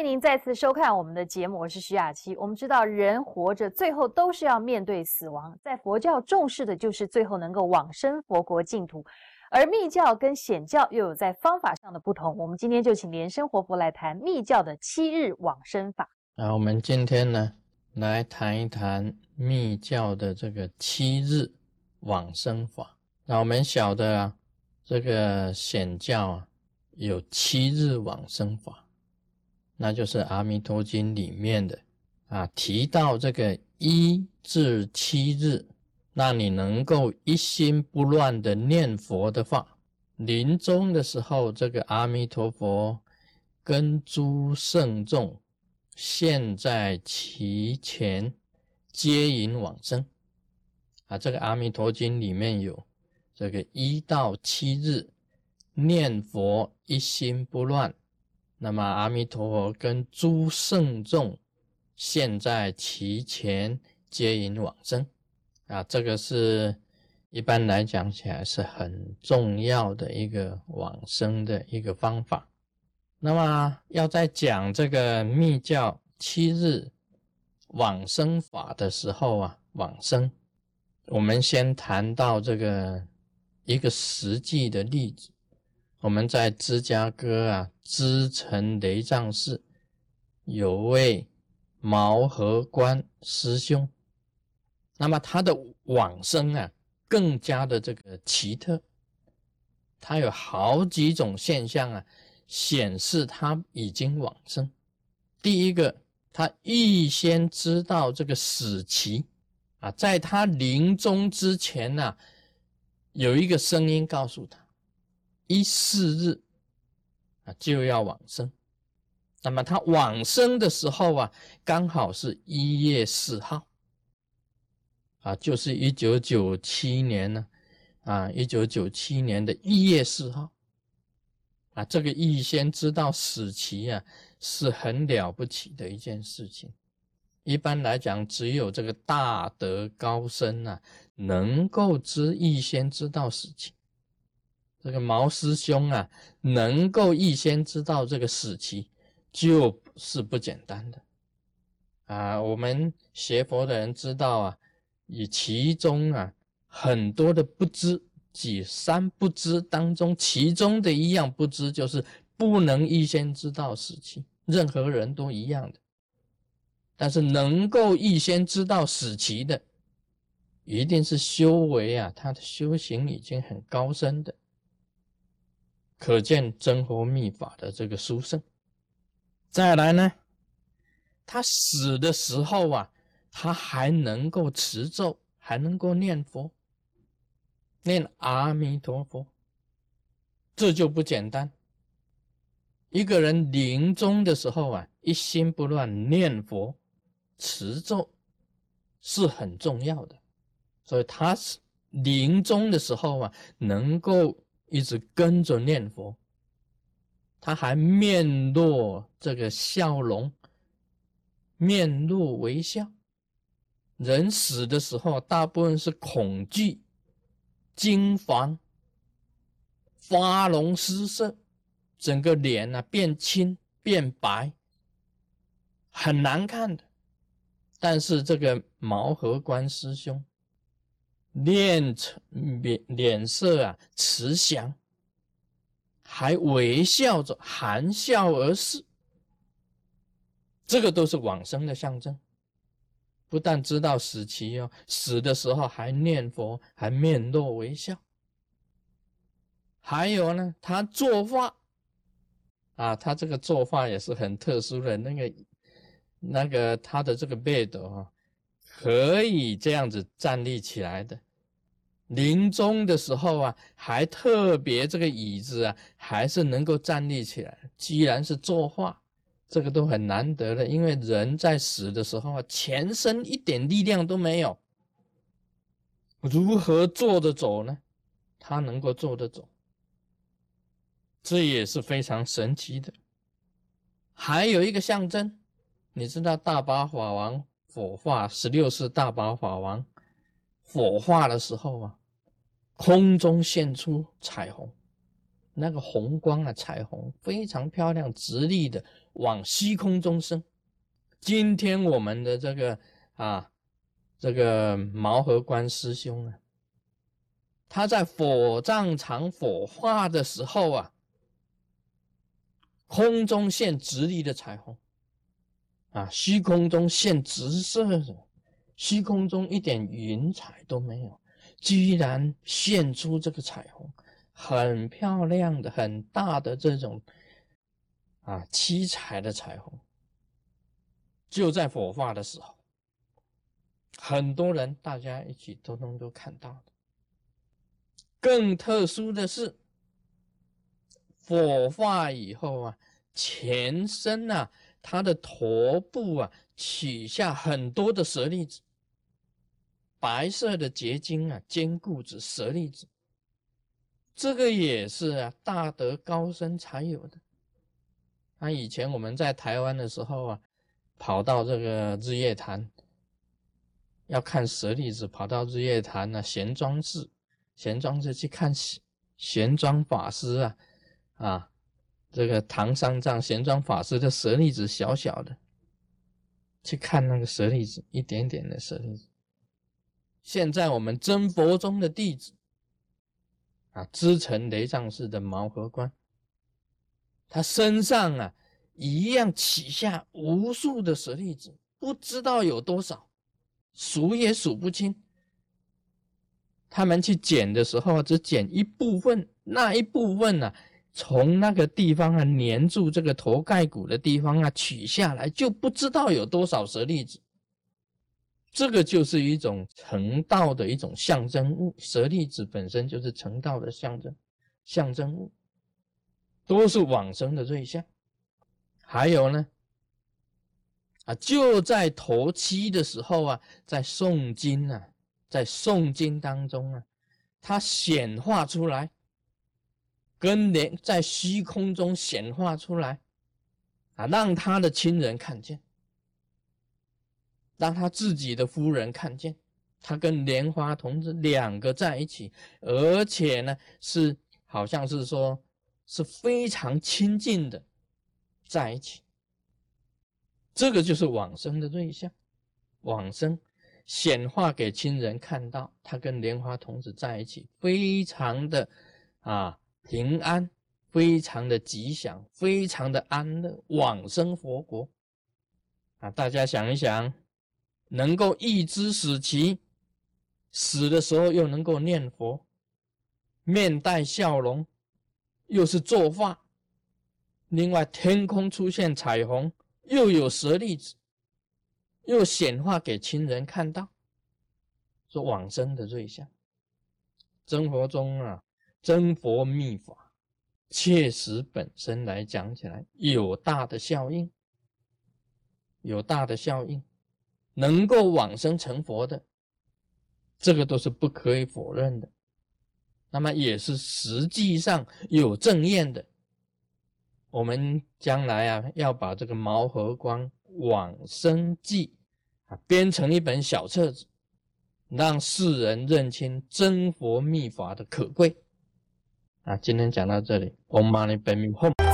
欢迎您再次收看我们的节目，我是徐雅琪。我们知道，人活着最后都是要面对死亡，在佛教重视的就是最后能够往生佛国净土，而密教跟显教又有在方法上的不同。我们今天就请莲生活佛来谈密教的七日往生法。那，我们今天呢来谈一谈密教的这个七日往生法。那我们晓得啊，这个显教啊有七日往生法。那就是《阿弥陀经》里面的啊，提到这个一至七日，那你能够一心不乱的念佛的话，临终的时候，这个阿弥陀佛跟诸圣众现在其前接引往生啊。这个《阿弥陀经》里面有这个一到七日念佛一心不乱。那么阿弥陀佛跟诸圣众现在提前接引往生啊，这个是一般来讲起来是很重要的一个往生的一个方法。那么要在讲这个密教七日往生法的时候啊，往生，我们先谈到这个一个实际的例子。我们在芝加哥啊，芝城雷藏寺有位毛和关师兄，那么他的往生啊，更加的这个奇特，他有好几种现象啊，显示他已经往生。第一个，他预先知道这个死期啊，在他临终之前呢，有一个声音告诉他。一四日啊就要往生，那么他往生的时候啊，刚好是一月四号啊，就是一九九七年呢啊，一九九七年的一月四号啊，这个预先知道死期啊，是很了不起的一件事情。一般来讲，只有这个大德高僧啊，能够知预先知道死期。这个毛师兄啊，能够预先知道这个死期，就是不简单的啊。我们学佛的人知道啊，以其中啊很多的不知，几三不知当中，其中的一样不知，就是不能预先知道死期。任何人都一样的，但是能够预先知道死期的，一定是修为啊，他的修行已经很高深的。可见真佛密法的这个殊胜。再来呢，他死的时候啊，他还能够持咒，还能够念佛，念阿弥陀佛，这就不简单。一个人临终的时候啊，一心不乱念佛、持咒是很重要的，所以他是临终的时候啊，能够。一直跟着念佛，他还面露这个笑容，面露微笑。人死的时候，大部分是恐惧、惊惶、发容失色，整个脸呢变青变白，很难看的。但是这个毛和关师兄。脸脸脸色啊慈祥，还微笑着含笑而视，这个都是往生的象征。不但知道死期哦，死的时候还念佛，还面露微笑。还有呢，他作画啊，他这个作画也是很特殊的，那个那个他的这个背斗啊。可以这样子站立起来的，临终的时候啊，还特别这个椅子啊，还是能够站立起来。既然是作画，这个都很难得的，因为人在死的时候啊，全身一点力量都没有，如何坐着走呢？他能够坐着走，这也是非常神奇的。还有一个象征，你知道大巴法王？火化十六世大宝法王火化的时候啊，空中现出彩虹，那个红光啊，彩虹非常漂亮，直立的往虚空中升。今天我们的这个啊，这个毛和关师兄啊，他在火葬场火化的时候啊，空中现直立的彩虹，啊，虚空中现直射的，虚空中一点云彩都没有，居然现出这个彩虹。很漂亮的、很大的这种啊七彩的彩虹，就在火化的时候，很多人大家一起通通都看到了。更特殊的是，火化以后啊，全身啊，他的头部啊，取下很多的舍利子，白色的结晶啊，坚固子、舍利子。这个也是啊，大德高僧才有的。啊以前我们在台湾的时候啊，跑到这个日月潭，要看舍利子，跑到日月潭呢，玄奘寺，玄奘寺去看玄奘法师啊，啊，这个唐三藏玄奘法师的舍利子小小的，去看那个舍利子，一点点的舍利子。现在我们真佛宗的弟子。啊，支撑雷藏寺的毛和官，他身上啊一样起下无数的舍利子，不知道有多少，数也数不清。他们去捡的时候，只捡一部分，那一部分呢，从那个地方啊，粘住这个头盖骨的地方啊，取下来，就不知道有多少舍利子。这个就是一种成道的一种象征物，舍利子本身就是成道的象征，象征物，都是往生的对象。还有呢，啊，就在头七的时候啊，在诵经啊，在诵经当中啊，它显化出来，跟连在虚空中显化出来，啊，让他的亲人看见。让他自己的夫人看见，他跟莲花童子两个在一起，而且呢是好像是说是非常亲近的在一起。这个就是往生的对象，往生显化给亲人看到，他跟莲花童子在一起，非常的啊平安，非常的吉祥，非常的安乐，往生佛国啊！大家想一想。能够一知死期，死的时候又能够念佛，面带笑容，又是作画。另外，天空出现彩虹，又有舍利子，又显化给亲人看到，说往生的瑞象。真佛中啊，真佛秘法，确实本身来讲起来有大的效应，有大的效应。能够往生成佛的，这个都是不可以否认的。那么也是实际上有正验的。我们将来啊，要把这个《毛和光往生记》啊编成一本小册子，让世人认清真佛秘法的可贵。啊，今天讲到这里，Om Mani Padme Hum。